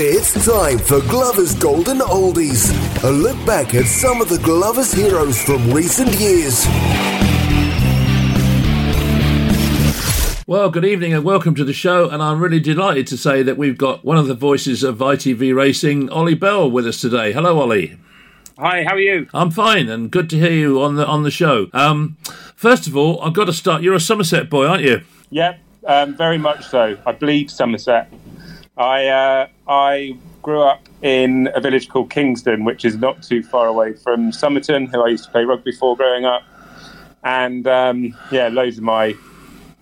It's time for Glover's Golden Oldies. A look back at some of the Glover's heroes from recent years. Well, good evening and welcome to the show. And I'm really delighted to say that we've got one of the voices of ITV Racing, Ollie Bell, with us today. Hello, Ollie. Hi, how are you? I'm fine, and good to hear you on the on the show. Um, first of all, I've got to start. You're a Somerset boy, aren't you? Yeah, um, very much so. I bleed Somerset. I uh, I grew up in a village called Kingsdon, which is not too far away from Somerton, who I used to play rugby for growing up. And um, yeah, loads of my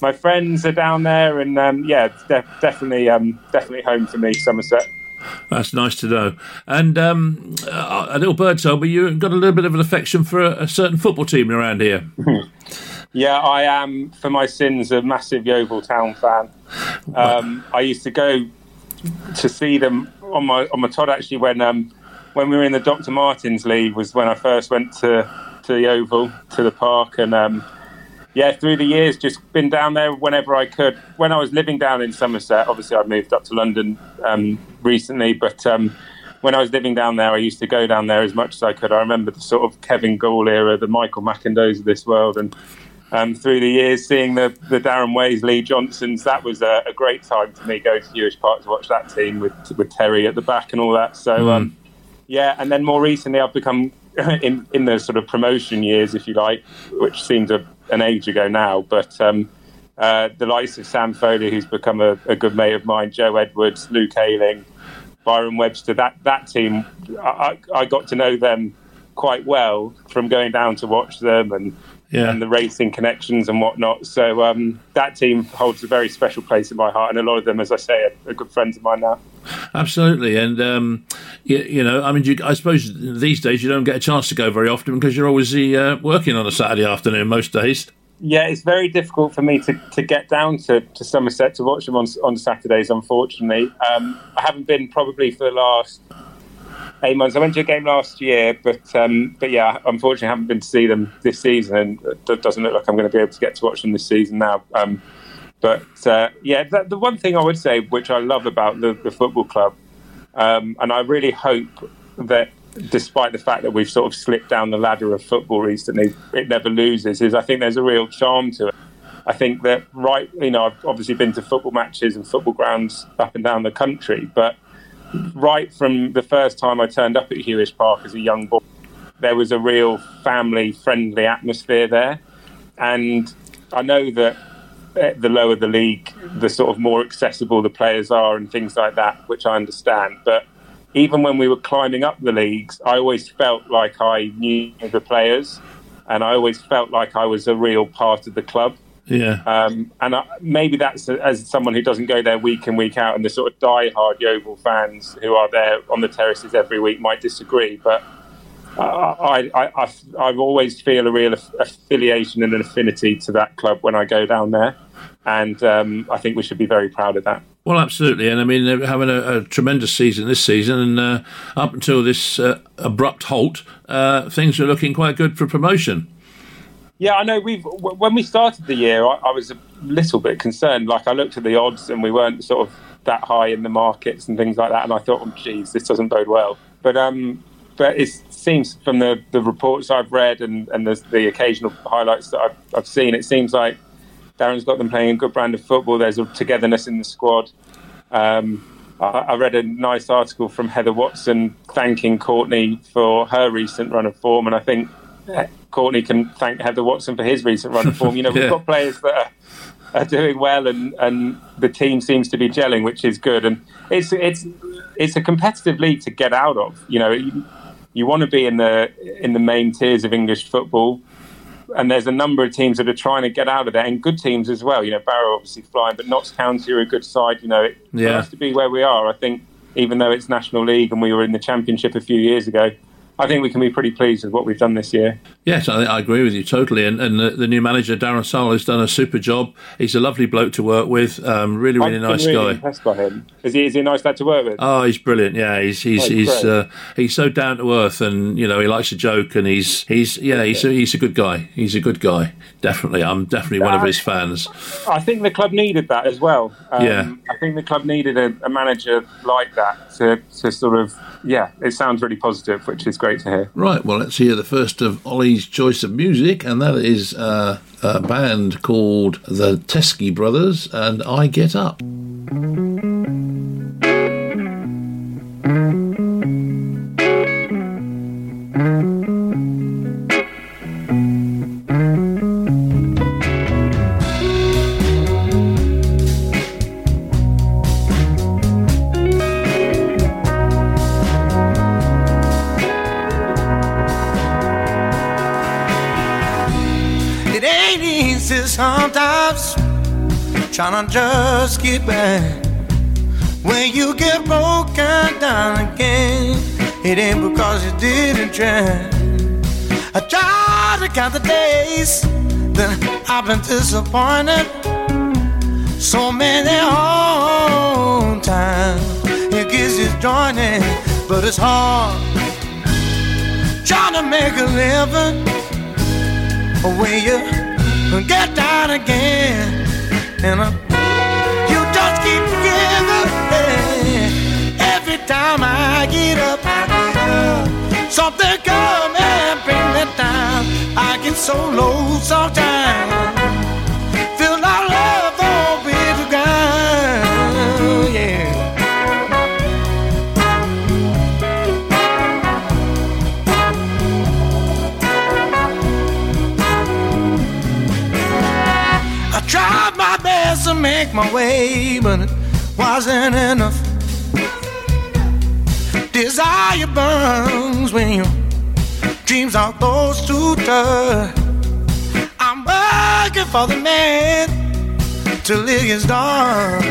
my friends are down there, and um, yeah, definitely um, definitely home for me, Somerset. That's nice to know. And um, a little bird told me you got a little bit of an affection for a, a certain football team around here. yeah, I am, for my sins, a massive Yeovil Town fan. Um, I used to go to see them on my on my Todd actually when um, when we were in the Dr Martens League was when I first went to to the Oval to the park and um, yeah through the years just been down there whenever I could. When I was living down in Somerset, obviously I moved up to London um, recently, but um, when I was living down there, I used to go down there as much as I could. I remember the sort of Kevin Gould era, the Michael McIndoes of this world, and um, through the years, seeing the, the Darren Ways, Lee Johnsons, that was a, a, great time for me going to Huish Park to watch that team with with Terry at the back and all that. So, mm. um, yeah, and then more recently, I've become in in the sort of promotion years, if you like, which seems a, an age ago now, but. Um, uh, the likes of Sam Foley, who's become a, a, good mate of mine, Joe Edwards, Luke Ayling, Byron Webster, that, that team, I, I got to know them quite well from going down to watch them and yeah. and the racing connections and whatnot. So um, that team holds a very special place in my heart, and a lot of them, as I say, are, are good friends of mine now. Absolutely, and um, you, you, know, I mean, you, I suppose these days you don't get a chance to go very often because you're always uh, working on a Saturday afternoon most days. Yeah, it's very difficult for me to, to get down to, to Somerset to watch them on on Saturdays. Unfortunately, um, I haven't been probably for the last eight months. I went to a game last year, but um, but yeah, unfortunately, I haven't been to see them this season, and it doesn't look like I'm going to be able to get to watch them this season now. Um, but uh, yeah, the, the, one thing I would say, which I love about the, the football club, um, and I really hope that despite the fact that we've sort of slipped down the ladder of football recently, it never loses. Is I think there's a real charm to it. I think that right, you know, I've obviously been to football matches and football grounds up and down the country, but right from the first time I turned up at Huish Park as a young boy, there was a real family friendly atmosphere there. And I know that the lower the league, the sort of more accessible the players are and things like that, which I understand. But even when we were climbing up the leagues, I always felt like I knew the players and I always felt like I was a real part of the club. Yeah. Um, and I, maybe that's as someone who doesn't go there week in, week out, and the sort of die-hard Yeovil fans who are there on the terraces every week might disagree. But uh, I, I, I, I always feel a real affiliation and an affinity to that club when I go down there. And um, I think we should be very proud of that. Well, absolutely, and I mean they're having a, a tremendous season this season, and uh, up until this uh, abrupt halt, uh, things are looking quite good for promotion. Yeah, I know. We've when we started the year, I, I, was a little bit concerned. Like I looked at the odds, and we weren't sort of that high in the markets and things like that. And I thought, oh, geez, this doesn't bode well. But um, but it seems from the, the reports I've read and and the, the occasional highlights that I've, I've seen, it seems like Darren's got them playing a good brand of football. There's a togetherness in the squad. Um, I, I read a nice article from Heather Watson thanking Courtney for her recent run of form, and I think Uh, Courtney can thank Heather Watson for his recent run of form. You know, we've got players that are, are, doing well, and, and the team seems to be gelling, which is good. And it's it's it's a competitive league to get out of. You know, you, you want to be in the in the main tiers of English football, and there's a number of teams that are trying to get out of there, and good teams as well. You know, Barrow obviously flying, but Notts County are a good side. You know, it, yeah. for to be where we are, I think even though it's National League and we were in the Championship a few years ago, I think we can be pretty pleased with what we've done this year. Yes, I, I agree with you totally. And, and the, the, new manager, Darren Sarll, has done a super job. He's a lovely bloke to work with. Um, really, really I've nice really guy. Impressed by him. Is he, is he a nice lad to work with? Oh, he's brilliant. Yeah, he's he's Oh, he's uh, he's so down to earth, and you know he likes to joke, and he's he's yeah he's a, he's a good guy. He's a good guy. Definitely, I'm definitely one of his fans. I think the club needed that as well. Um, Yeah. I think the club needed a, a manager like that to, to sort of, yeah, it sounds really positive, which is great to hear. Right, well, let's hear the first of Ollie's choice of music, and that is uh, a band called the Teskey Brothers, and I Get Up. Trying to just get back. When you get broken down again, it ain't because you didn't try. I try to count the days that I've been disappointed. So many hard times it gets disjointed, but it's hard trying to make a living when you get down again uh, you just keep giving every time I get up. Something come and bring me down. I get so low sometimes make my way, but it wasn't enough. Desire burns when your dreams are close to touch. I'm working for the man till it gets dark.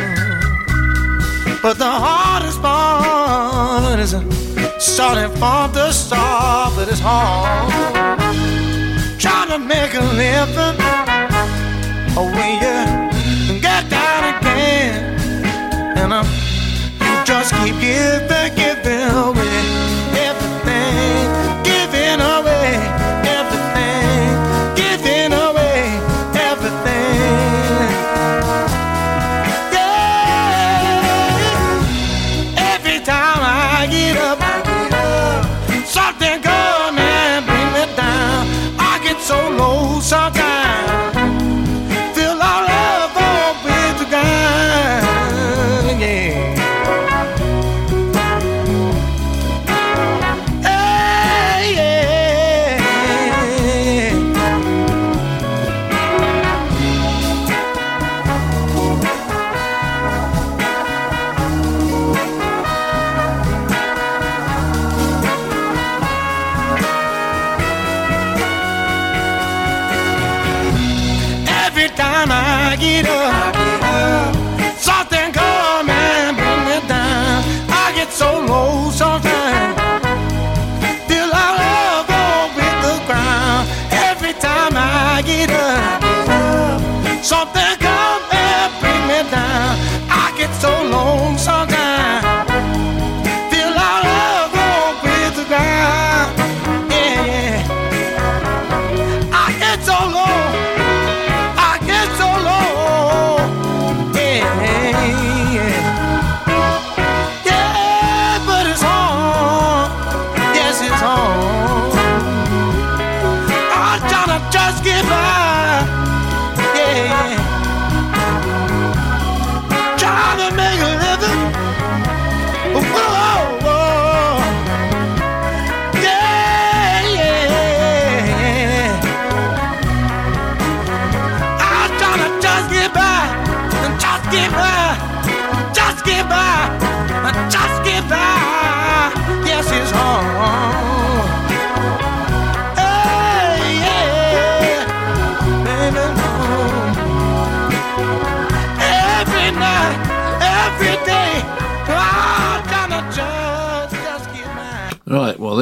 But the hardest part is starting from the start, but it's hard. Trying to make a living you just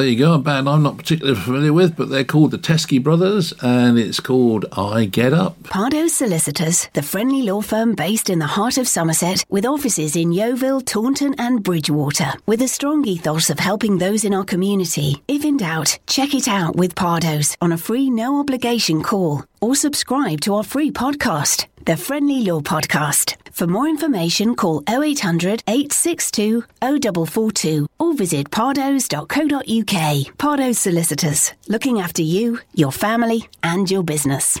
there you go. A band I'm not particularly familiar with, but they're called the Teskey Brothers, and it's called I Get Up. Pardo Solicitors, the friendly law firm based in the heart of Somerset, with offices in Yeovil, Taunton, and Bridgwater, with a strong ethos of helping those in our community. If in doubt, check it out with Pardoes on a free, no obligation call, or subscribe to our free podcast, the Friendly Law Podcast. For more information, call 0800 862 0442 or visit pardos.co.uk. Pardoes Solicitors, looking after you, your family, and your business.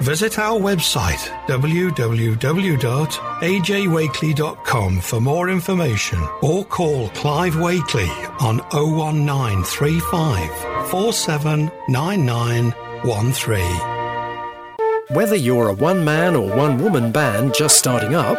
Visit our website www.ajwakely.com for more information or call Clive Wakely on 01935 479913. Whether you're a one man or one woman band just starting up,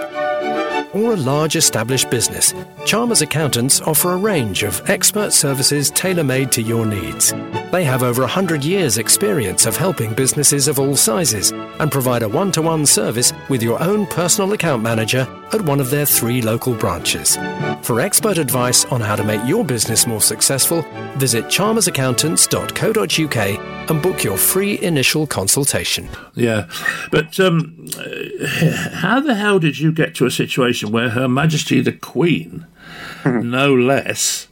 or a large established business, Chalmers Accountants offer a range of expert services tailor made to your needs. They have over 100 years' experience of helping businesses of all sizes and provide a one to one service with your own personal account manager at one of their three local branches. For expert advice on how to make your business more successful, visit chalmersaccountants.co.uk and book your free initial consultation. Yeah, but um, how the hell did you get to a situation where Her Majesty the Queen, no less,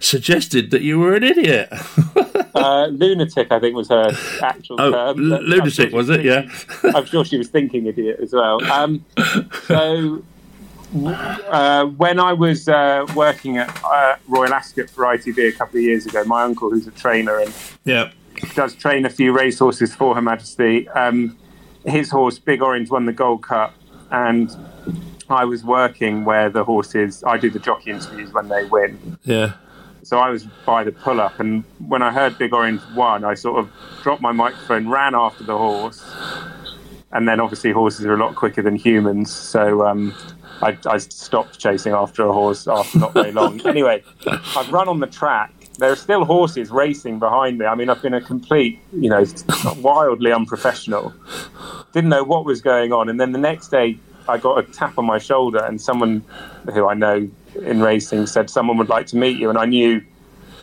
suggested that you were an idiot? uh, lunatic, I think, was her actual oh, term. l- lunatic, sure was it? thinking, Yeah. I'm sure she was thinking idiot as well. Um, so, uh, when I was uh, working at uh, Royal Ascot for ITV a couple of years ago, my uncle, who's a trainer and Yeah. does train a few racehorses for Her Majesty. Um, his horse, Big Orange, won the Gold Cup, and I was working where the horses. I do the jockey interviews when they win. Yeah. So I was by the pull up, and when I heard Big Orange won, I sort of dropped my microphone, ran after the horse, and then obviously horses are a lot quicker than humans, so um, I, I stopped chasing after a horse after not very long. anyway, I've run on the track. There are still horses racing behind me. I mean, I've been a complete, you know, wildly unprofessional. Didn't know what was going on, and then the next day I got a tap on my shoulder, and someone who I know in racing said someone would like to meet you, and I knew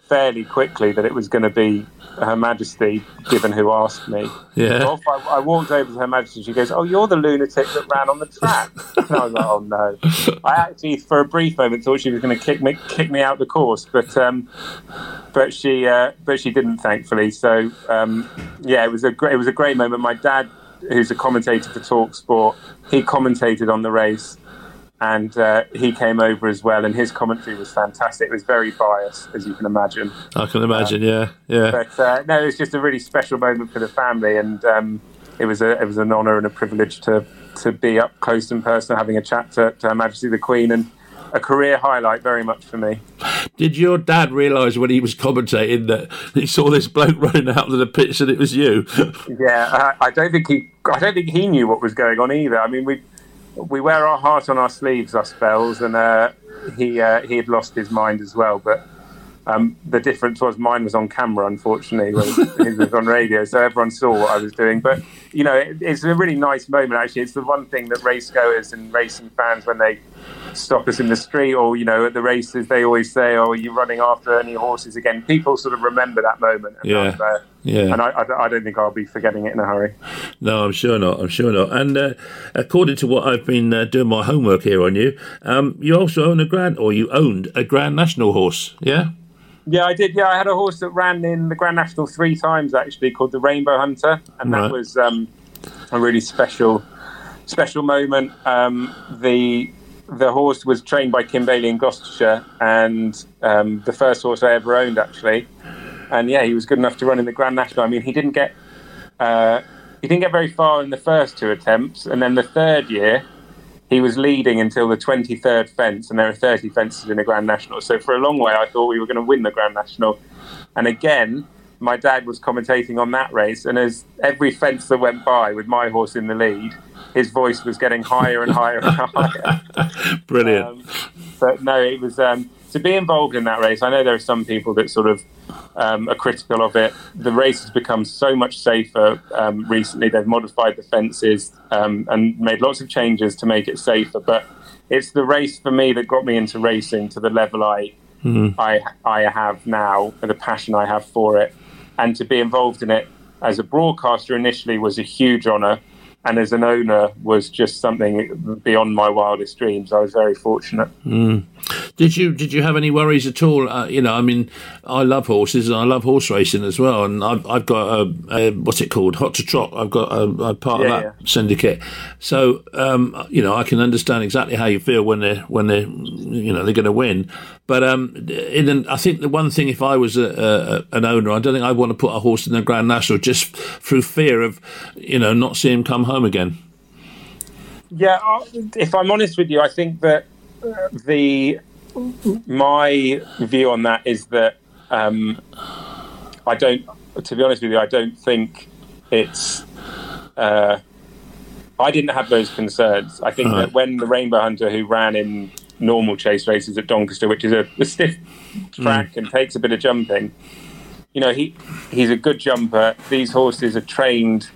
fairly quickly that it was going to be Her Majesty, given who asked me. Yeah. So I, I walked over to Her Majesty, she goes, "Oh, you're the lunatic that ran on the track." and I was like, "Oh no!" I actually, for a brief moment, thought she was going to kick me kick me out the course, but um, but she uh, but she didn't, thankfully. So um, yeah, it was a great it was a great moment. My dad, who's a commentator for Talk Sport, he commentated on the race and uh, he came over as well, and his commentary was fantastic. It was very biased, as you can imagine. I can imagine. Yeah. Yeah. But uh, no, it was just a really special moment for the family, and um, it was a it was an honour and a privilege to to be up close and personal, having a chat to, to Her Majesty the Queen, and a career highlight very much for me. Did your dad realise when he was commentating that he saw this bloke running out of the pitch and it was you? Yeah, I, I don't think he I don't think he knew what was going on either. I mean, we we wear our heart on our sleeves, us Bells, and uh, he uh, he had lost his mind as well, but. Um, the difference was mine was on camera, unfortunately, whereas his was on radio, so everyone saw what I was doing. But you know, it, it's a really nice moment. Actually, it's the one thing that race goers and racing fans, when they stop us in the street or you know at the races, they always say, "Oh, you're you running after any horses again?" People sort of remember that moment. And Yeah. I, uh, Yeah. And I, I, I don't think I'll be forgetting it in a hurry. No, I'm sure not. I'm sure not. And uh, according to what I've been uh, doing my homework here on you, um, you also own a grand, or you owned a Grand National horse, yeah? Yeah, I did. Yeah, I had a horse that ran in the Grand National three times actually, called the Rainbow Hunter, and Right. that was um, a really special, special moment. Um, the the horse was trained by Kim Bailey in Gloucestershire, and um, the first horse I ever owned actually. And yeah, he was good enough to run in the Grand National. I mean, he didn't get uh, he didn't get very far in the first two attempts, and then the third year he was leading until the 23rd fence, and there are 30 fences in the Grand National. So for a long way, I thought we were going to win the Grand National. And again, my dad was commentating on that race, and as every fence that went by with my horse in the lead, his voice was getting higher and higher and higher. Brilliant. Um, but no, it was um, to be involved in that race. I know there are some people that sort of um, are critical of it. The race has become so much safer um, recently. They've modified the fences um, and made lots of changes to make it safer. But it's the race for me that got me into racing to the level I I I have now, the passion I have for it, and to be involved in it as a broadcaster initially was a huge honour, and as an owner was just something beyond my wildest dreams. I was very fortunate. Did you did you have any worries at all? Uh, you know, I mean, I love horses and I love horse racing as well. And I've, I've got a, a what's it called, Hot to Trot. I've got a, a part Yeah, of that syndicate. So um, you know, I can understand exactly how you feel when they're when they're you know they're going to win. But um, in an, I think the one thing, if I was a, a, an owner, I don't think I'd want to put a horse in the Grand National just through fear of you know not seeing him come home again. Yeah, if I'm honest with you, I think that uh, the my view on that is that um, I don't. To be honest with you, I don't think it's. Uh, I didn't have those concerns. I think that when the Rainbow Hunter, who ran in normal chase races at Doncaster, which is a, a stiff track and takes a bit of jumping, you know, he he's a good jumper. These horses are trained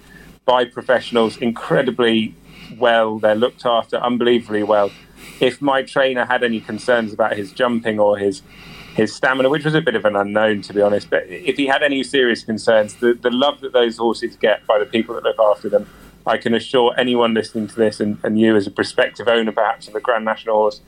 by professionals incredibly well. They're looked after unbelievably well. If my trainer had any concerns about his jumping or his his stamina, which was a bit of an unknown to be honest, but if he had any serious concerns, the, the love that those horses get by the people that look after them, I can assure anyone listening to this and, and you as a prospective owner perhaps of a Grand National horse,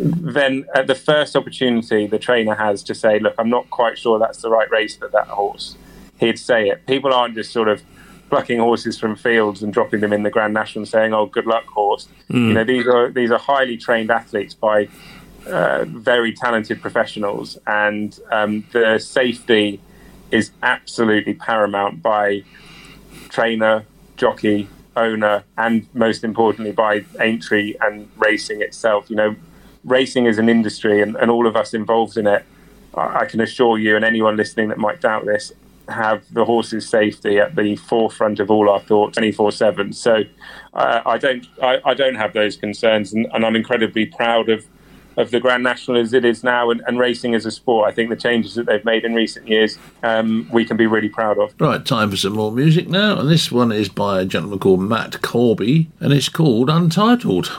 then at the first opportunity the trainer has to say, look, I'm not quite sure that's the right race for that horse, he'd say it. People aren't just sort of plucking horses from fields and dropping them in the Grand National and saying, "Oh, good luck, horse." You know, these are these are highly trained athletes by uh, very talented professionals, and um, the safety is absolutely paramount by trainer, jockey, owner, and most importantly by entry and racing itself. You know, racing is an industry, and, and all of us involved in it. I I can assure you, and anyone listening that might doubt this, have the horse's safety at the forefront of all our thoughts, twenty four seven. So uh, I don't, I, I don't have those concerns, and, and I'm incredibly proud of of the Grand National as it is now, and, and racing as a sport. I think the changes that they've made in recent years, um, we can be really proud of. Right, time for some more music now, and this one is by a gentleman called Matt Corby, and it's called Untitled.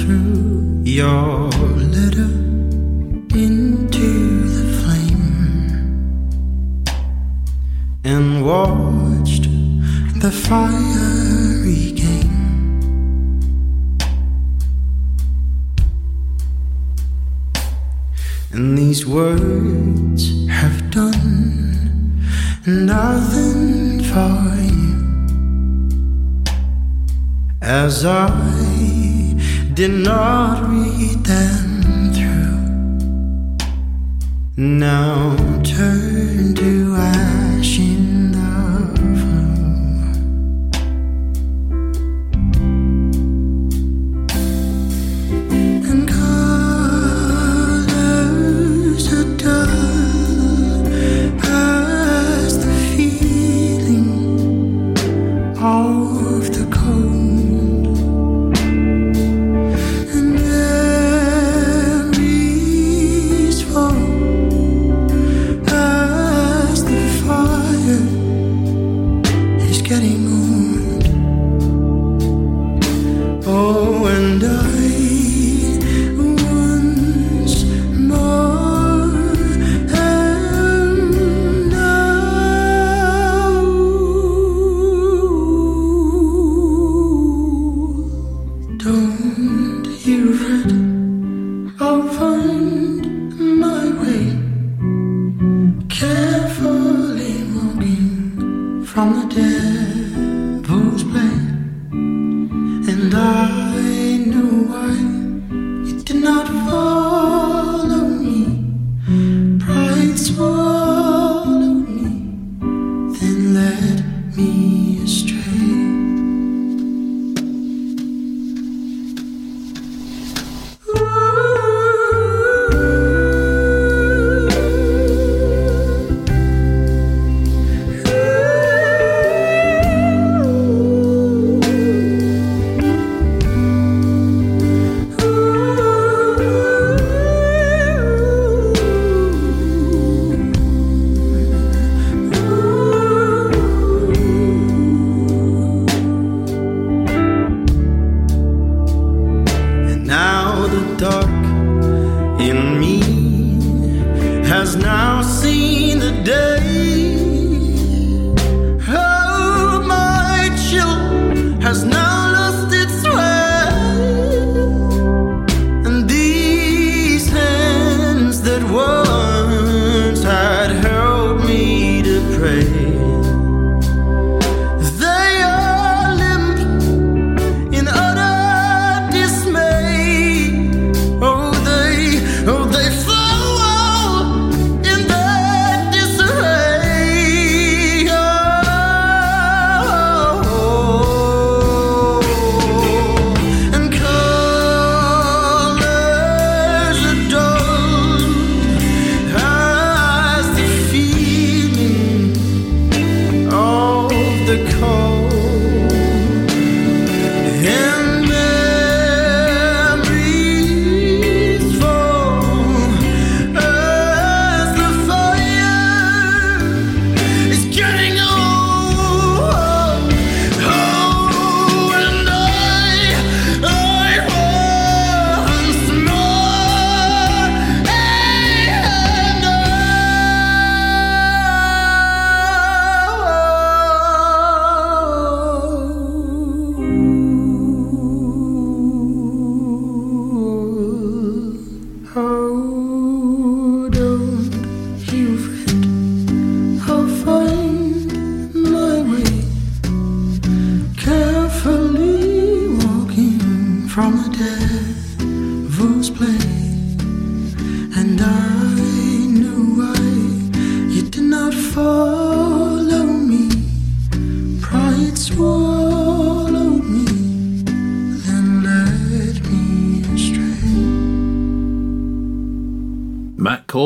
Threw your letter into the flame and watched the fiery game. And these words have done nothing for you as I did not read them through. Now turn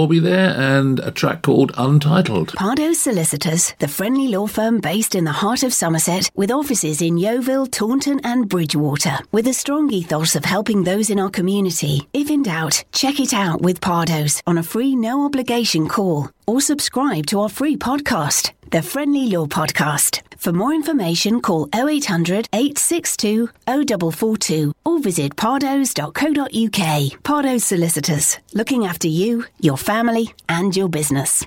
Corby there, and a track called Untitled. Pardo Solicitors, the friendly law firm based in the heart of Somerset, with offices in Yeovil, Taunton, and Bridgwater, with a strong ethos of helping those in our community. If in doubt, check it out with Pardoes on a free, no obligation call, or subscribe to our free podcast, the Friendly Law Podcast. For more information, call 0800 862 0442 or visit pardos.co.uk. Pardoes Solicitors, looking after you, your family, and your business.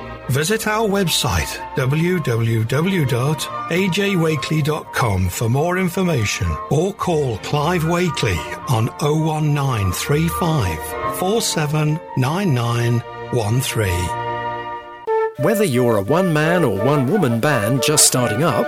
Visit our website www.ajwakely.com for more information or call Clive Wakely on 01935 479913. Whether you're a one man or one woman band just starting up,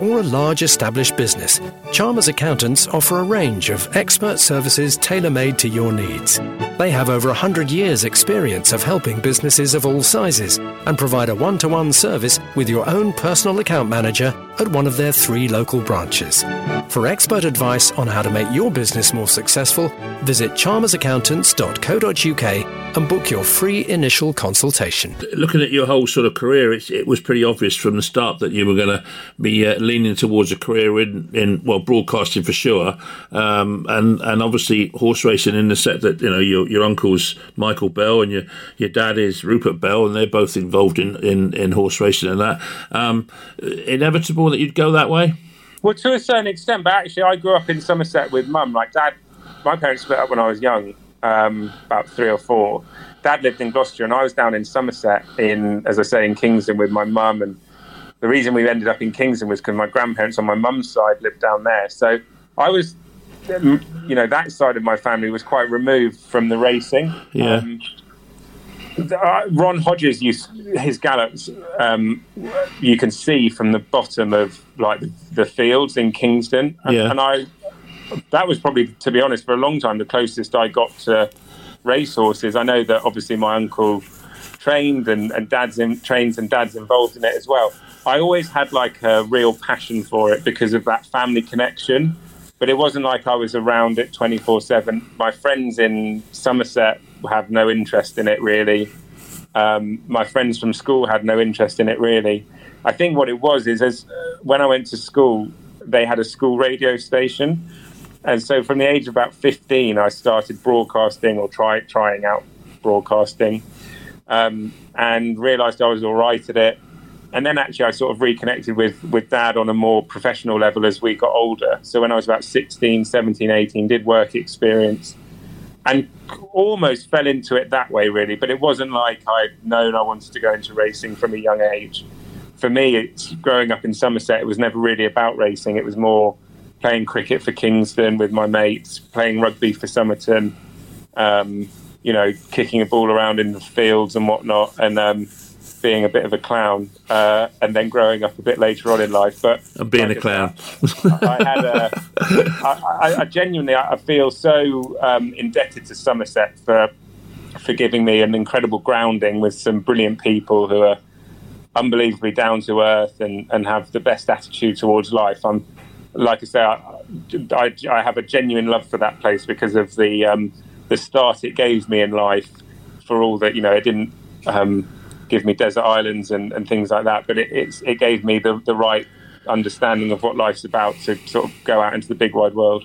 or a large established business, Chalmers Accountants offer a range of expert services tailor made to your needs. They have over 100 years' experience of helping businesses of all sizes and provide a one to one service with your own personal account manager at one of their three local branches. For expert advice on how to make your business more successful, visit chalmersaccountants.co.uk and book your free initial consultation. Looking at your whole sort of career, it, it was pretty obvious from the start that you were going to be uh, leaning towards a career in, in well, broadcasting for sure, um, and and obviously horse racing in the set that you know your your uncle's Michael Bell and your your dad is Rupert Bell, and they're both involved in in, in horse racing and that. Um, inevitable that you'd go that way. Well, to a certain extent, but actually, I grew up in Somerset with mum. Like, dad, my parents split up when I was young, um, about three or four. Dad lived in Gloucester, and I was down in Somerset, in as I say, in Kingsdon with my mum. And the reason we ended up in Kingsdon was because my grandparents on my mum's side lived down there. So I was, you know, that side of my family was quite removed from the racing. Yeah. Um, uh, Ron Hodges used his gallops. Um, you can see from the bottom of like the, fields in Kingsdon, and, Yeah. and I that was probably, to be honest, for a long time the closest I got to racehorses. I know that obviously my uncle trained and, and dad's in, trains and dad's involved in it as well. I always had like a real passion for it because of that family connection. But it wasn't like I was around it 24 7. My friends in Somerset have no interest in it really. Um, my friends from school had no interest in it really. I think what it was is as when I went to school, they had a school radio station, and so from the age of about fifteen, I started broadcasting or try trying out broadcasting, um, and realised I was all right at it. And then actually, I sort of reconnected with with dad on a more professional level as we got older. So when I was about 16, 17, 18, did work experience and almost fell into it that way, really. But it wasn't like I'd known I wanted to go into racing from a young age. For me, it's growing up in Somerset. It was never really about racing. It was more playing cricket for Kingsdon with my mates, playing rugby for Somerton, um, you know, kicking a ball around in the fields and whatnot, and um, being a bit of a clown. Uh, and then growing up a bit later on in life, but And being like a I clown. I had a, I, I, I genuinely, I feel so um, indebted to Somerset for for giving me an incredible grounding with some brilliant people who are unbelievably down to earth and, and have the best attitude towards life. I'm, like I say, I, I, I have a genuine love for that place because of the um, the start it gave me in life. For all that, you know, it didn't um, give me desert islands and, and things like that, but it, it's, it gave me the, the right understanding of what life's about to sort of go out into the big wide world.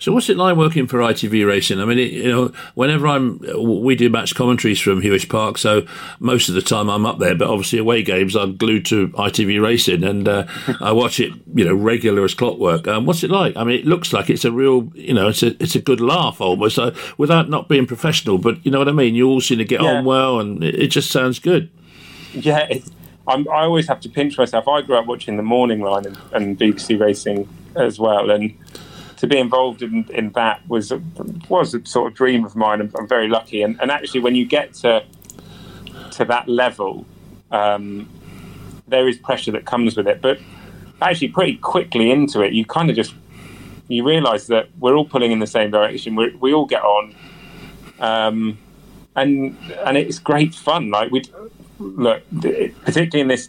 So what's it like working for ITV Racing? I mean, it, you know, whenever I'm, we do match commentaries from Huish Park, so most of the time I'm up there. But obviously, away games I'm glued to ITV Racing, and uh, I watch it, you know, regular as clockwork. Um, what's it like? I mean, it looks like it's a real, you know, it's a it's a good laugh almost, uh, without not being professional. But you know what I mean? You all seem to get Yeah. on well, and it, it just sounds good. Yeah, I always have to pinch myself. I grew up watching the Morning Line and, and BBC Racing as well, and to be involved in, in that was a, was a sort of dream of mine. I'm, I'm very lucky, and, and actually, when you get to to that level, um, there is pressure that comes with it. But actually, pretty quickly into it, you kind of just you realise that we're all pulling in the same direction. we we all get on, um, and and it's great fun. Like we look, particularly in this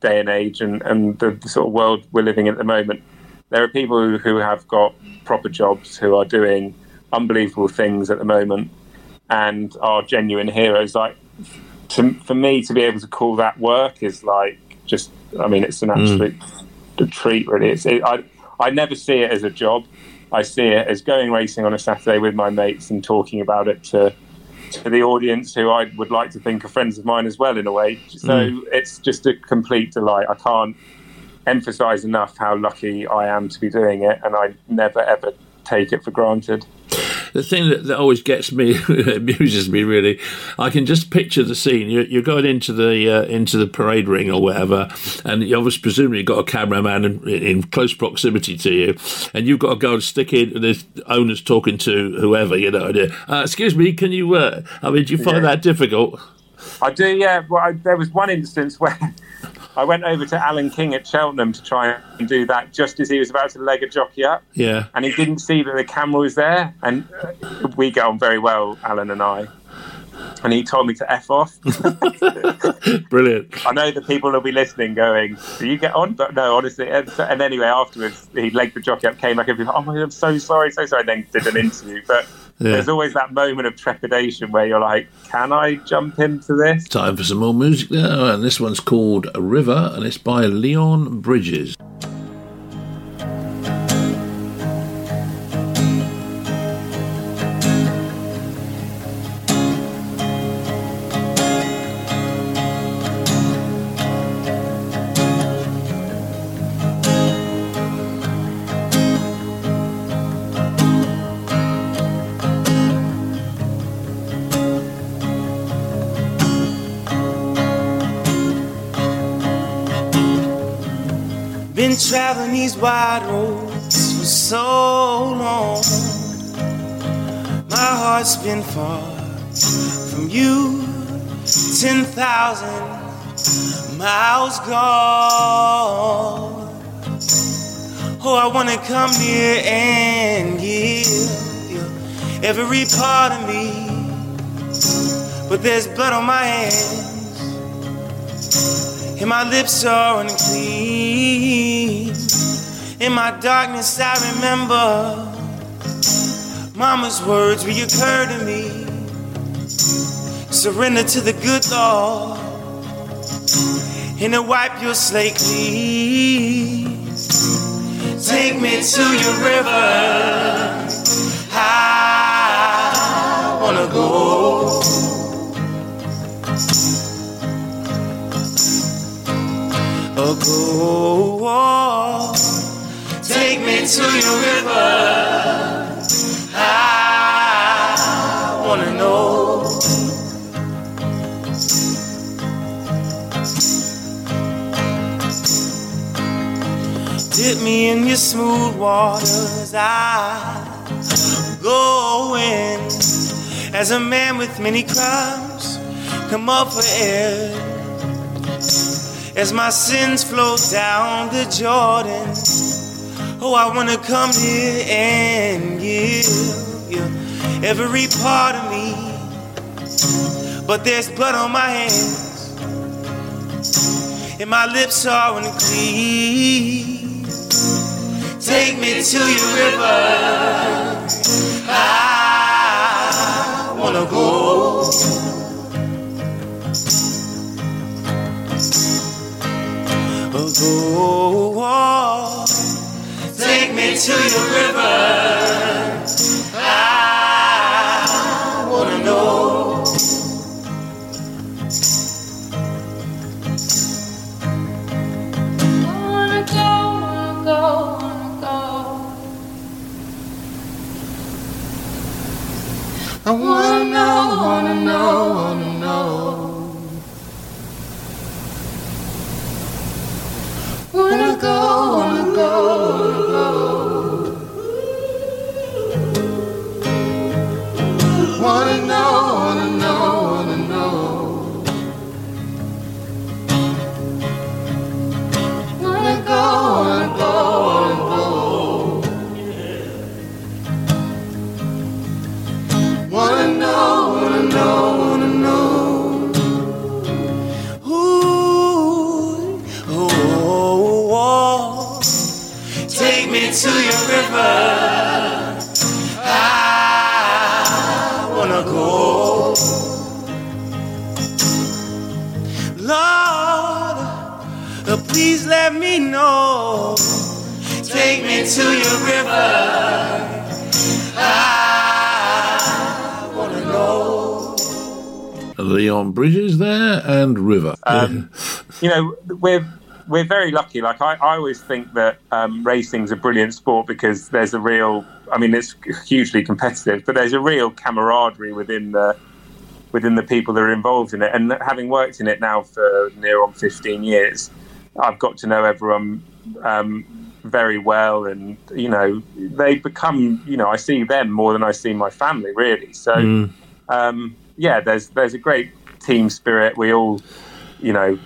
day and age and, and the, the sort of world we're living in at the moment, there are people who, who have got proper jobs who are doing unbelievable things at the moment and are genuine heroes. Like to, for me to be able to call that work is like just, I mean, it's an mm. absolute treat, really. It's, it, I, I never see it as a job. I see it as going racing on a Saturday with my mates and talking about it to to the audience who I would like to think are friends of mine as well in a way. So mm. it's just a complete delight. I can't emphasize enough how lucky I am to be doing it, and I never ever take it for granted. The thing that, that always gets me amuses me really i can just picture the scene you're, you're going into the uh, into the parade ring or whatever and you obviously presumably got a cameraman in, in close proximity to you and you've got to go and stick in and there's owners talking to whoever you know and, uh, excuse me can you uh, i mean do you find Yeah. that difficult I do, yeah. Well, I, there was one instance where I went over to Alan King at Cheltenham to try and do that just as he was about to leg a jockey up. yeah and he didn't see that the camera was there. And we get on very well, Alan and I. And he told me to f off. brilliant I know the people will be listening, going, "Do you get on?" But no, honestly. And, so- and anyway, afterwards, he legged the jockey up, came back, and was like, "Oh my God, I'm so sorry, so sorry." And then did an interview, but. Yeah. There's always that moment of trepidation where you're like, "Can I jump into this?" time for some more music now and this one's called a river and it's by leon bridges been traveling these wide roads for so long. My heart's been far from you, 10,000 miles gone. Oh, I wanna come near and give you every part of me. But there's blood on my hands, and my lips are unclean. In my darkness, I remember Mama's words reoccur to me. Surrender to the good Lord, and to wipe your slate clean. Take me to your river. I wanna go. Go. Take me to your river. I wanna know. Dip me in your smooth waters. I go in as a man with many crimes. Come up for air as my sins flow down the Jordan. Oh, I wanna come here and give you every part of me. But there's blood on my hands, and my lips are unclean. Take me to your river. I wanna go. Go. Take me to your river. I wanna know. Wanna go, wanna go, wanna go. I wanna know, wanna know, wanna know. Wanna go, wanna go, wanna go. To your river. I wanna know. Leon Bridges there and River. Um, you know, we're we're very lucky. Like I, I always think that um, racing's a brilliant sport because there's a real. I mean, it's hugely competitive, but there's a real camaraderie within the within the people that are involved in it. And having worked in it now for near on 15 years, I've got to know everyone um, very well, and you know, they become. You know, I see them more than I see my family, really. So, Mm. um, yeah, there's there's a great team spirit. We all, you know,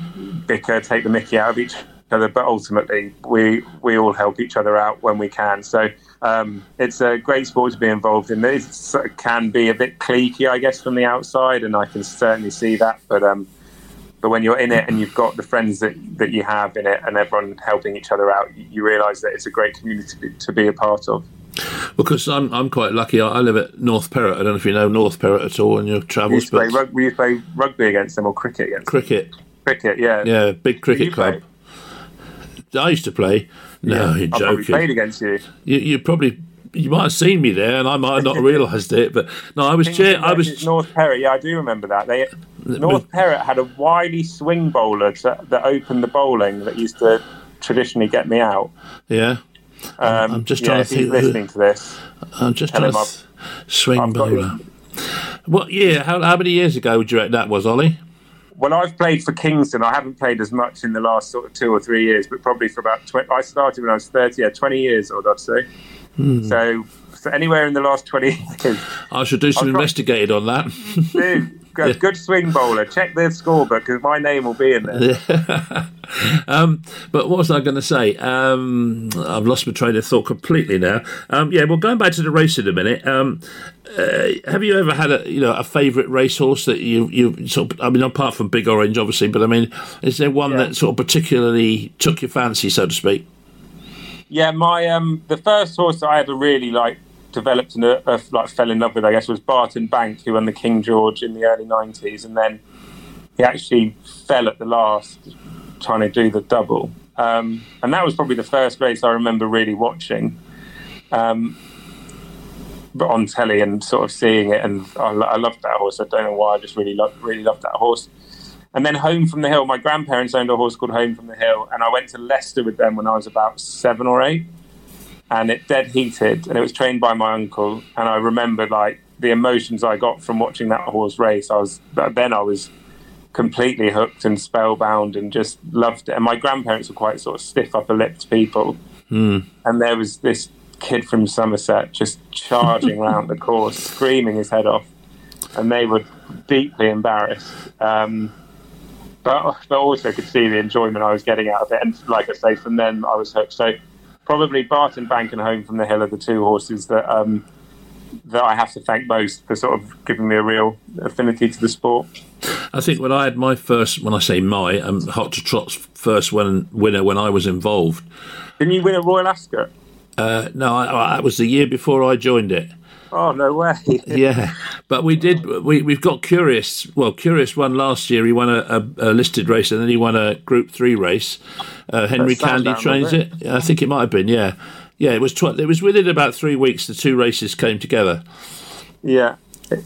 bicker, take the Mickey out of each other, but ultimately we we all help each other out when we can. So um, it's a great sport to be involved in. It can be a bit cliquey, I guess, from the outside, and I can certainly see that. But um, but when you're in it and you've mm-hmm. got the friends that, that you have in it and everyone helping each other out, you, realise that it's a great community to be, to be a part of. Because I'm I'm quite lucky. I, live at North Perrott. I don't know if you know North Perrott at all in your We travels, used, play but rug- we used to play rugby against them or cricket against them. cricket. Cricket, yeah. Yeah, big cricket club. I used to play. No, you're I probably joking. played against you. You, you probably you might have seen me there, and I might have not realised it. But no, I was chair. I was North Perrott. Yeah, I do remember that. They North Perrott had a wily swing bowler to, that opened the bowling that used to traditionally get me out. yeah. Um, I'm just trying if to think who- listening to this. I'm just trying to th- swing I've bowler. What year? How, how many years ago would you reckon that was, Ollie? Well, I've played for Kingsdon. I haven't played as much in the last sort of two or three years, but probably for about 20. I started when I was 30, yeah, 20 years old, I'd say. Hmm. So, so anywhere in the last 20 years. I should do some investigating on that. Good, good swing bowler. Check their scorebook because my name will be in there. um, but what was I going to say? Um, I've lost my train of thought completely now. Um, yeah, well, going back to the race in a minute. Um, uh, have you ever had a you know a favourite racehorse that you you sort of, I mean apart from Big Orange obviously, but I mean is there one Yeah. that sort of particularly took your fancy so to speak? Yeah, my um, the first horse that I ever really like developed and like fell in love with, I guess, was Barton Bank, who won the King George in the early '90s, and then he actually fell at the last trying to do the double, um, and that was probably the first race I remember really watching. Um, but on telly and sort of seeing it, and I, I loved that horse. I don't know why, I just really loved, really loved that horse. And then Home from the Hill. My grandparents owned a horse called Home from the Hill, and I went to Leicester with them when I was about seven or eight. And it dead heated, and it was trained by my uncle. And I remember like the emotions I got from watching that horse race. I was then I was completely hooked and spellbound, and just loved it. And my grandparents were quite sort of stiff upper lipped people, and there was this kid from Somerset just charging around the course, screaming his head off, and they were deeply embarrassed. Um, but, but also could see the enjoyment I was getting out of it. And like I say, from then I was hooked. So probably Barton Bank and Home from the Hill are the two horses that um, that I have to thank most for sort of giving me a real affinity to the sport. I think when I had my first, when I say my, um, Hot to Trot's first win, winner when I was involved. Didn't you win a Royal Ascot? Uh, no, I, I, that was the year before I joined it. Oh no way! yeah, but we did. We we've got Kurious. Well, Kurious won last year. He won a, a, a listed race, and then he won a Group Three race. Uh, Henry Candy trains it. I think it might have been. Yeah, yeah. It was. Tw- it was within about three weeks. The two races came together. yeah,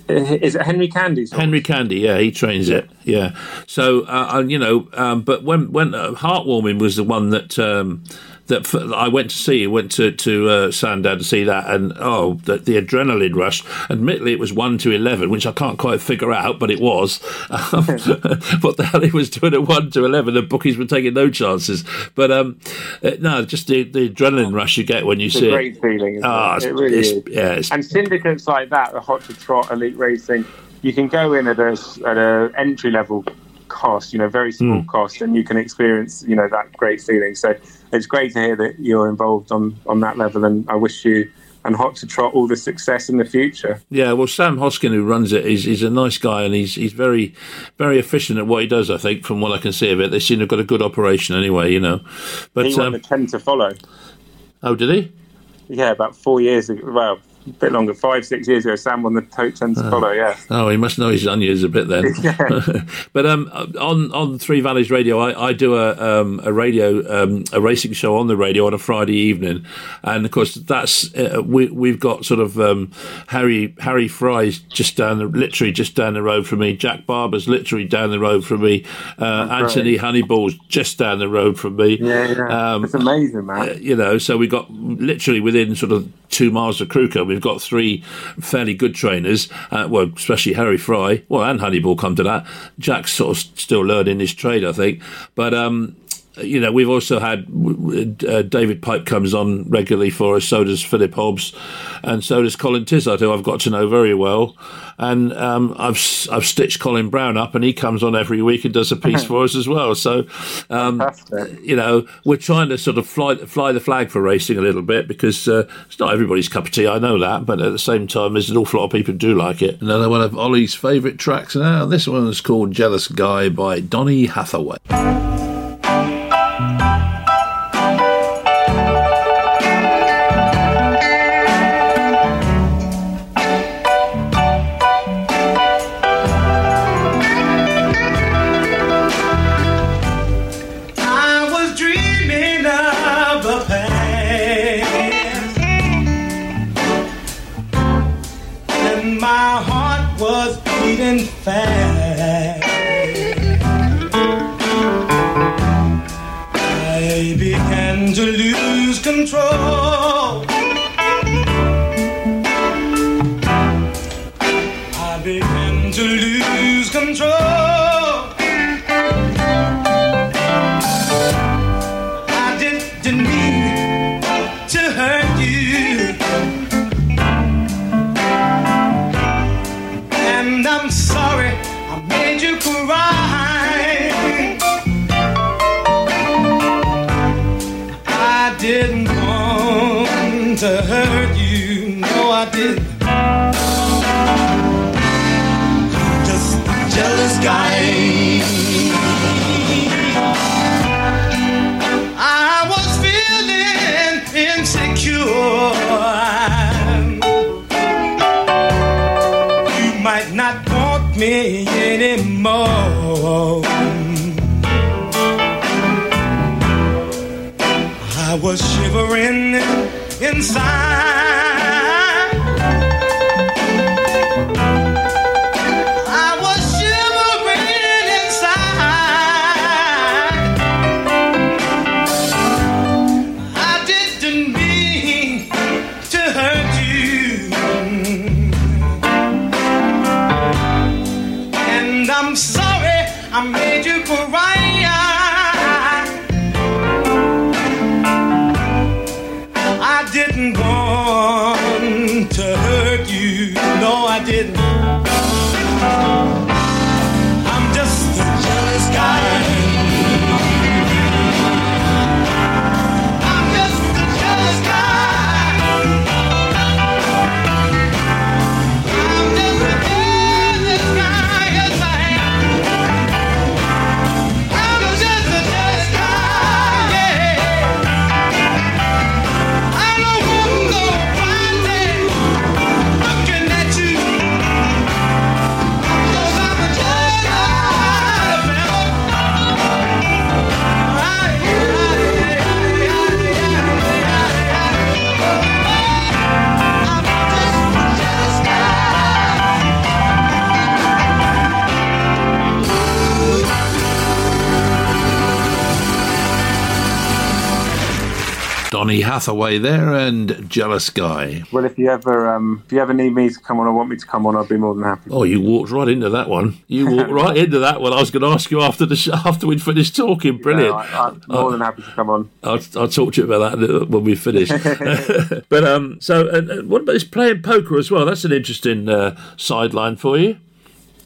is it Henry Candy's? horse? Henry Candy, yeah, he trains it, yeah. So uh, uh, you know, um, but when when uh, Heartwarming was the one that um, that f- I went to see, went to to uh, Sandown to see that, and oh, the, the adrenaline rush. Admittedly, it was one to eleven, which I can't quite figure out, but it was. Um, what the hell he was doing at one to eleven? The bookies were taking no chances. But um, uh, no, just the, the adrenaline rush you get when you It's see a it. great feeling. Isn't Ah, it? it's- it really is. yeah, and syndicates like that, the Hot to Trot Elite Racing, you can go in at a at a entry level cost, you know, very small Hmm. cost, and you can experience, you know, that great feeling. So it's great to hear that you're involved on on that level, and I wish you and Hot to Trot all the success in the future. Yeah, well, Sam Hoskin, who runs it, is he's a nice guy and he's he's very very efficient at what he does. I think, from what I can see of it, they seem to have got a good operation anyway. You know, but he won um, the ten to follow. oh, did he? Yeah, about four years ago. Well, a bit longer, five six years ago. Sam won the Tote ten to follow. Yeah. Oh, he must know his onions a bit then. yeah. but um, on on Three Valleys Radio, I, I do a um, a radio um, a racing show on the radio on a Friday evening, and of course that's uh, we we've got sort of um, Harry Harry Fry's just down the literally just down the road from me. Jack Barber's literally down the road from me. Uh, Anthony Honeyball's just down the road from me. Yeah, yeah. Um, it's amazing, man. you know, so we got literally within sort of two miles of Crewkerne, we've got three fairly good trainers. Uh, well, especially Harry Fry, well, and Honeyball come to that. Jack's sort of still learning his trade, I think, but um, you know, we've also had uh, David Pipe comes on regularly for us. So does Philip Hobbs, and so does Colin Tizzard, who I've got to know very well. And um, I've I've stitched Colin Brown up, and he comes on every week and does a piece for us as well. So, um, you know, we're trying to sort of fly fly the flag for racing a little bit because uh, it's not everybody's cup of tea. I know that, but at the same time, there's an awful lot of people who do like it. Another one of Ollie's favourite tracks now. This one's called "Jealous Guy" by Donny Hathaway. Was beating fast. Inside. Hathaway there and Jealous Guy. Well, if you ever um, if you ever need me to come on or want me to come on, I'll be more than happy. Oh, you walked right into that one. You walked right into that one. I was going to ask you after the sh- after we'd finished talking. Brilliant. No, I, I'm more than happy to come on. I'll, I'll talk to you about that when we finish. but um, so uh, uh, what about this playing poker as well? That's an interesting uh, sideline for you.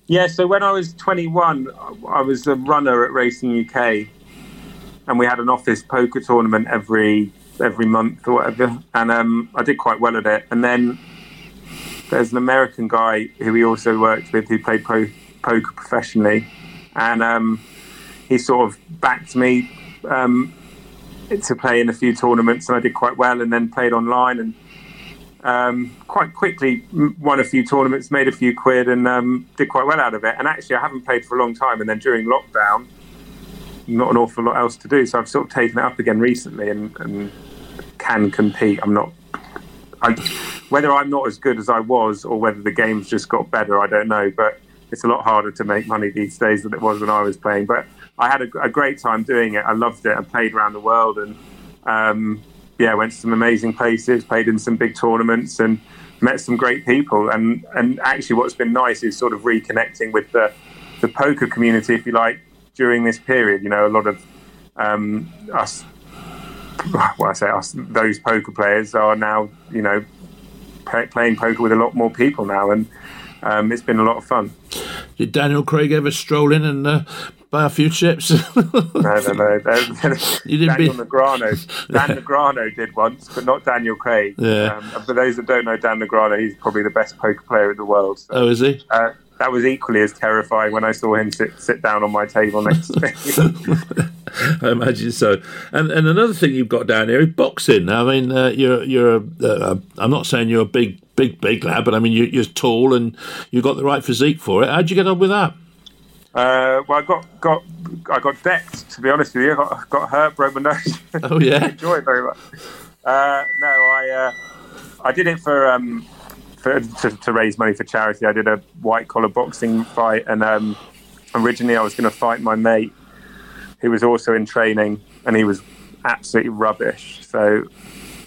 Yeah, so when I was 21, I was a runner at Racing UK, and we had an office poker tournament every every month or whatever, and um, I did quite well at it. And then there's an American guy who we also worked with who played pro- poker professionally, and um, he sort of backed me um, to play in a few tournaments, and I did quite well, and then played online and um, quite quickly won a few tournaments, made a few quid, and um, did quite well out of it. And actually, I haven't played for a long time. And then during lockdown, not an awful lot else to do, so I've sort of taken it up again recently and, and can compete. I'm not. I, whether I'm not as good as I was, or whether the game's just got better, I don't know. But it's a lot harder to make money these days than it was when I was playing. But I had a, a great time doing it. I loved it. I played around the world and um, yeah, went to some amazing places, played in some big tournaments, and met some great people. And and actually, what's been nice is sort of reconnecting with the the poker community, if you like, during this period. You know, a lot of um, us, well, I say us, those poker players are now, you know, play, playing poker with a lot more people now, and um, it's been a lot of fun. Did Daniel Craig ever stroll in and uh, buy a few chips? No, no, no. You didn't Daniel be- Negreanu. Dan Negreanu did once, but not Daniel Craig. Yeah. Um, for those that don't know Dan Negreanu, he's probably the best poker player in the world. So, oh, is he? uh, that was equally as terrifying when I saw him sit, sit down on my table next to me. I imagine so. And and another thing you've got down here is boxing. I mean, uh, you're you're. A, uh, I'm not saying you're a big big big lad, but I mean you, you're tall and you've got the right physique for it. How'd you get on with that? Uh, well, I got got I got decked. To be honest with you, I got, got hurt, broke my nose. Oh yeah. enjoy it very much. Uh, no, I uh, I did it for um, for to, to raise money for charity. I did a white collar boxing fight, and um, originally I was going to fight my mate, who was also in training, and he was absolutely rubbish. So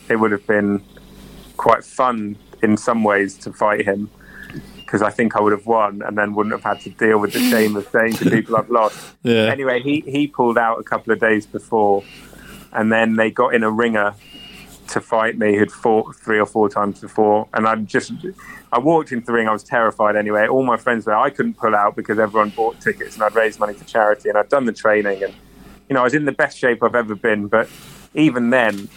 it would have been quite fun in some ways to fight him because I think I would have won and then wouldn't have had to deal with the shame of saying to people I've lost. Yeah. Anyway, he, he pulled out a couple of days before and then they got in a ringer to fight. Me who'd fought three or four times before and I just I walked into the ring I was terrified anyway. All my friends were I couldn't pull out because everyone bought tickets and I'd raised money for charity and I'd done the training and you know I was in the best shape I've ever been. But even then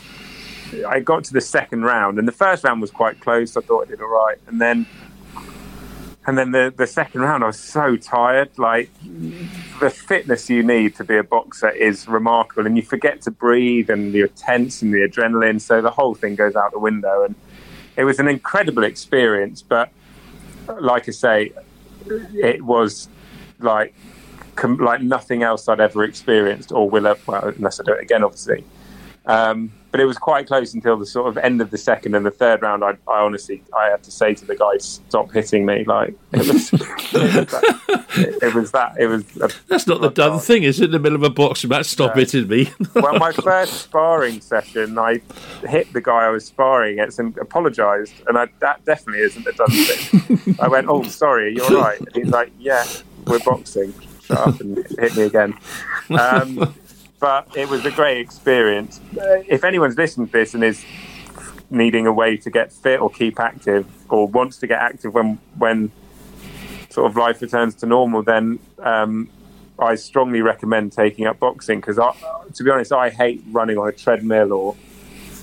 I got to the second round, and the first round was quite close. I thought I did all right, and then and then the the second round, I was so tired. Like the fitness you need to be a boxer is remarkable, and you forget to breathe, and you're tense, and the adrenaline. So the whole thing goes out the window, and it was an incredible experience. But like I say, it was like com- like nothing else I'd ever experienced or will ever, well, unless I do it again, obviously. Um, but it was quite close until the sort of end of the second and the third round. I, I honestly, I had to say to the guy, "Stop hitting me!" Like it was, it was that. It, it was that. It was. A, That's not the done thing, is it? In the middle of a boxing match, stop hitting me. well, my first sparring session, I hit the guy I was sparring against and apologised, and I, that definitely isn't a done thing. I went, "Oh, sorry, are you all right?" And he's like, "Yeah, we're boxing." Shut up and hit me again. Um, but it was a great experience. If anyone's listening to this and is needing a way to get fit or keep active, or wants to get active when when sort of life returns to normal, then um, I strongly recommend taking up boxing because, to be honest, I hate running on a treadmill or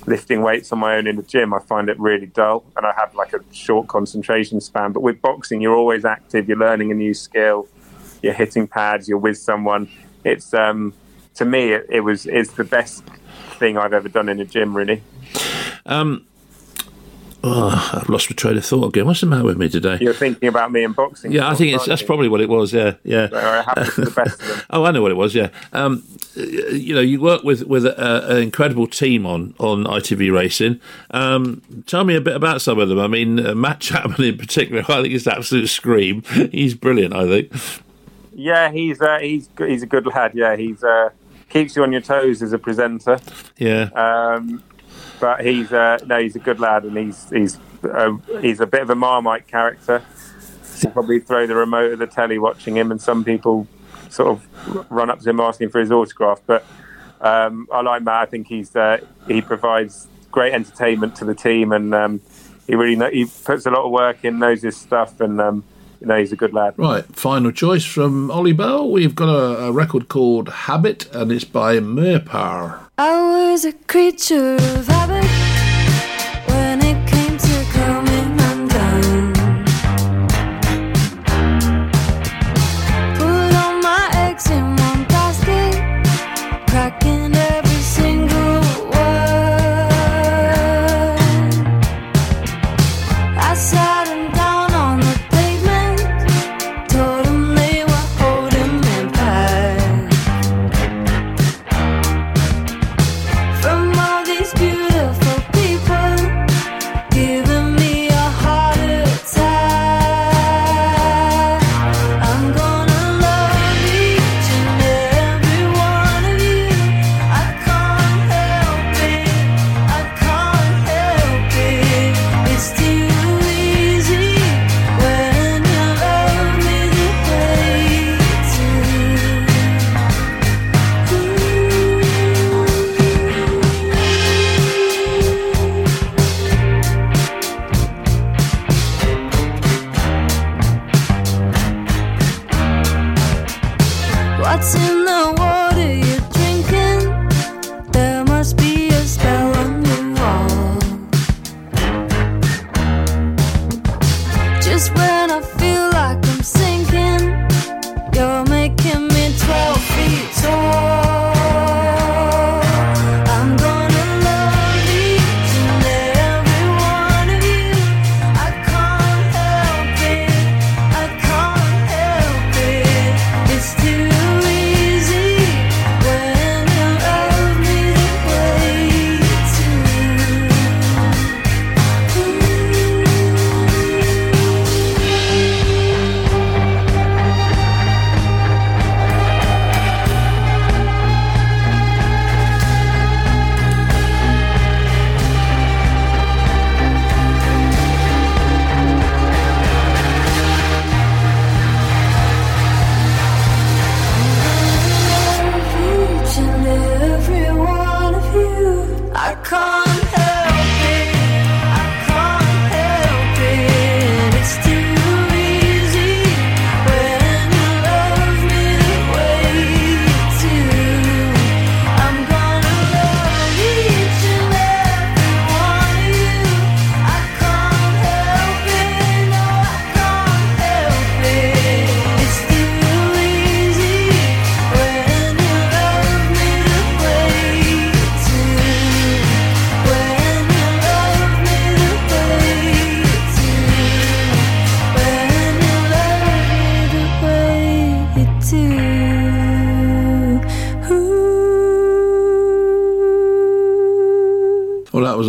lifting weights on my own in the gym. I find it really dull, and I have like a short concentration span. But with boxing, you're always active. You're learning a new skill. You're hitting pads. You're with someone. It's um, to me, it, it was it's the best thing I've ever done in a gym. Really, Um, oh, I've lost my train of thought again. What's the matter with me today? you're thinking about me in boxing. Yeah, I think it's that's probably what it was. Yeah, yeah. So it happens to the best. Oh, I know what it was. Yeah, um, you know, you work with with a, an incredible team on on ITV Racing. Um, tell me a bit about some of them. I mean, uh, Matt Chapman in particular. I think he's an absolute scream. He's brilliant. I think. Yeah, he's uh, he's he's a good lad. Yeah, he's uh, keeps you on your toes as a presenter. Yeah. Um, but he's uh, no, he's a good lad, and he's he's uh, he's a bit of a marmite character. You probably throw the remote at the telly watching him, and some people sort of run up to him asking for his autograph. But um, I like Matt. I think he's uh, he provides great entertainment to the team, and um, he really know, he puts a lot of work in, knows his stuff, and um, you know he's a good lad. Right, final choice from Ollie Bell. We've got a, a record called Habit, and it's by Merpar. I was a creature of habit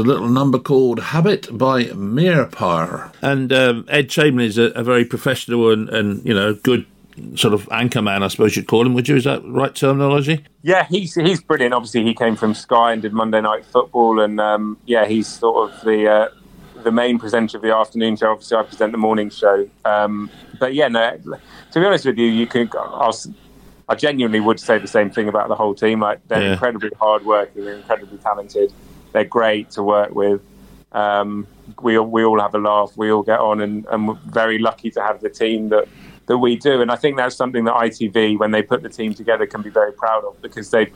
a little number called Habit by Mirpar. And um, Ed Chamberlain is a, a very professional and, and, you know, good sort of anchor man, I suppose you'd call him. Would you? Is that right terminology? Yeah, he's he's brilliant. Obviously, he came from Sky and did Monday Night Football, and um, yeah, he's sort of the uh, the main presenter of the afternoon show. Obviously, I present the morning show. Um, but yeah, no. To be honest with you, you can. I'll, I genuinely would say the same thing about the whole team. Like they're Yeah. incredibly hardworking, they're incredibly talented. They're great to work with. Um, we all, we all have a laugh. We all get on, and, and we're very lucky to have the team that that we do. And I think that's something that ITV, when they put the team together, can be very proud of because they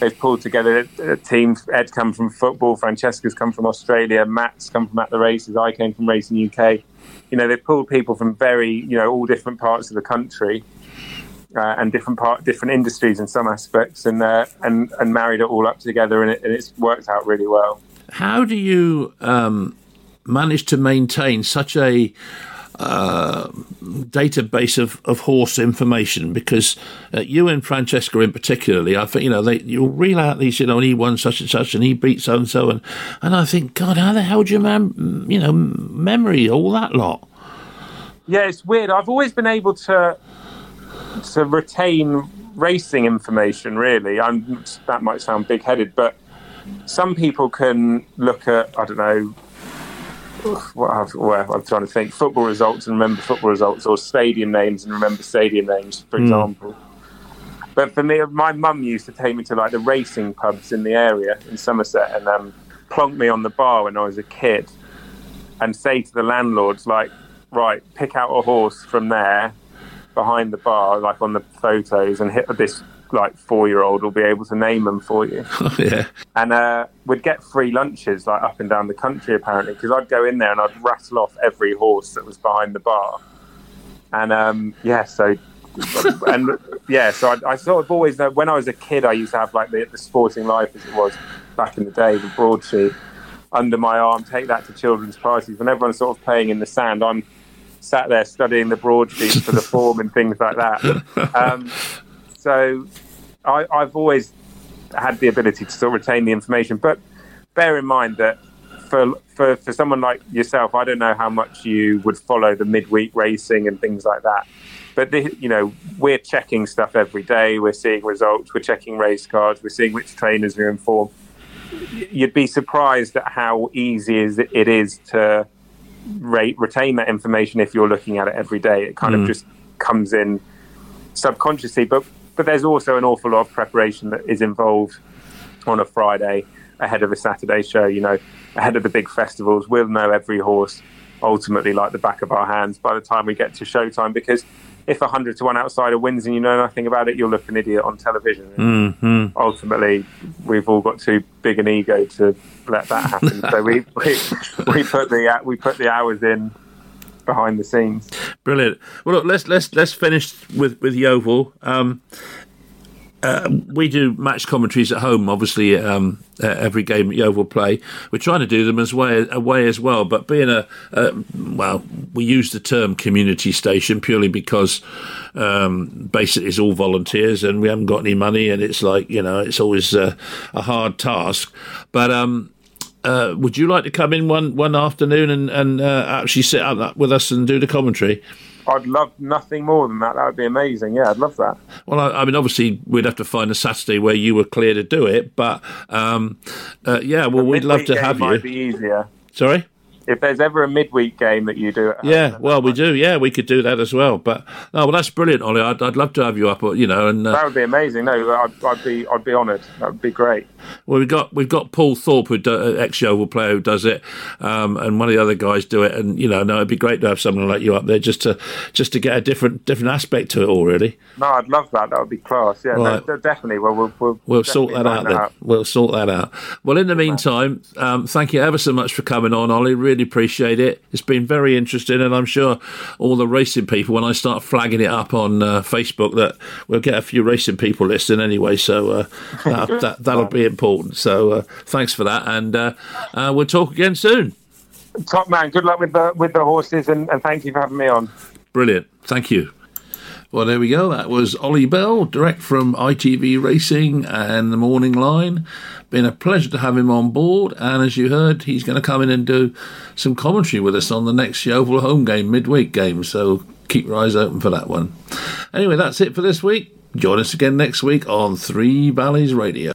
they've pulled together a, a team. Ed come from football, Francesca's come from Australia, Matt's come from at the races, I came from Racing UK. You know, they've pulled people from very you know all different parts of the country. Uh, and different part, different industries in some aspects, and uh, and and married it all up together, and, it, and it's worked out really well. How do you um, manage to maintain such a uh, database of, of horse information? Because uh, you and Francesca, in particularly, I think you know they you'll reel out these, you know, and he won such and such, and he beat so and so, and and I think, God, how the hell do you mem- you know memory all that lot? Yeah, it's weird. I've always been able to to retain racing information. Really, I'm, that might sound big-headed, but some people can look at I don't know. What I've, well, I'm trying to think football results and remember football results, or stadium names and remember stadium names, for example. But for me, my mum used to take me to like the racing pubs in the area in Somerset and um, plonk me on the bar when I was a kid and say to the landlords, like, right, pick out a horse from there behind the bar, like on the photos, and hit this like four year old will be able to name them for you. yeah, And uh, we'd get free lunches like up and down the country apparently because I'd go in there and I'd rattle off every horse that was behind the bar. And um, yeah, so and yeah, so I, I sort of always know when I was a kid, I used to have like the, the sporting life as it was back in the day, the broadsheet under my arm, take that to children's parties. When everyone's sort of playing in the sand, I'm sat there studying the broadsheet for the form and things like that. Um, so I, I've always had the ability to sort of retain the information, but bear in mind that for, for for someone like yourself, I don't know how much you would follow the midweek racing and things like that. But the, you know, we're checking stuff every day. We're seeing results. We're checking race cards. We're seeing which trainers are in form. You'd be surprised at how easy is it is to rate, retain that information if you're looking at it every day. It kind of mm. just comes in subconsciously. But but there's also an awful lot of preparation that is involved on a Friday ahead of a Saturday show. You know, ahead of the big festivals, we'll know every horse ultimately like the back of our hands by the time we get to showtime. Because if a hundred to one outsider wins and you know nothing about it, you'll look an idiot on television. hmm Ultimately, we've all got too big an ego to let that happen. so we, we we put the we put the hours in behind the scenes. Brilliant. Well, look, let's let's let's finish with with Yeovil. Um, uh, we do match commentaries at home, obviously. Um, uh, every game at Yeovil play, we're trying to do them as way away as well. But being a, a well, we use the term community station purely because um, basically it's all volunteers and we haven't got any money, and it's like you know it's always uh, a hard task. But um, uh, would you like to come in one one afternoon and and uh, actually sit up with us and do the commentary? I'd love nothing more than that. That would be amazing. Yeah, I'd love that. Well, I, I mean, obviously, we'd have to find a Saturday where you were clear to do it, but um, uh, yeah, well, we'd love to have might you. Be easier Sorry. if there's ever a midweek game that you do. At home, Yeah, well, we might- do. Yeah, we could do that as well. But no, well, that's brilliant, Ollie. I'd, I'd love to have you up. You know, and uh, That would be amazing. No, I'd, I'd be I'd be honoured. That would be great. Well, we've got we've got Paul Thorpe, who do, ex Yeovil player, who does it, um, and one of the other guys do it. And you know, no, it'd be great to have someone like you up there just to just to get a different different aspect to it all. Really. No, I'd love that. That would be class. Yeah, Right. de- definitely. Well, we'll we'll, We'll sort that out then. We'll sort that out. Well, in the meantime, um, thank you ever so much for coming on, Ollie. Really appreciate it. It's been very interesting, and I'm sure all the racing people, when I start flagging it up on uh, Facebook, that we'll get a few racing people listening anyway. So uh, that, that, that'll be important. So uh, thanks for that, and uh, uh, we'll talk again soon. Top man. Good luck with the with the horses, and, and thank you for having me on. Brilliant. Thank you. Well, there we go. That was Ollie Bell, direct from ITV Racing and the Morning Line. Been a pleasure to have him on board. And as you heard, he's going to come in and do some commentary with us on the next Yeovil home game, midweek game. So keep your eyes open for that one. Anyway, that's it for this week. Join us again next week on Three Valleys Radio.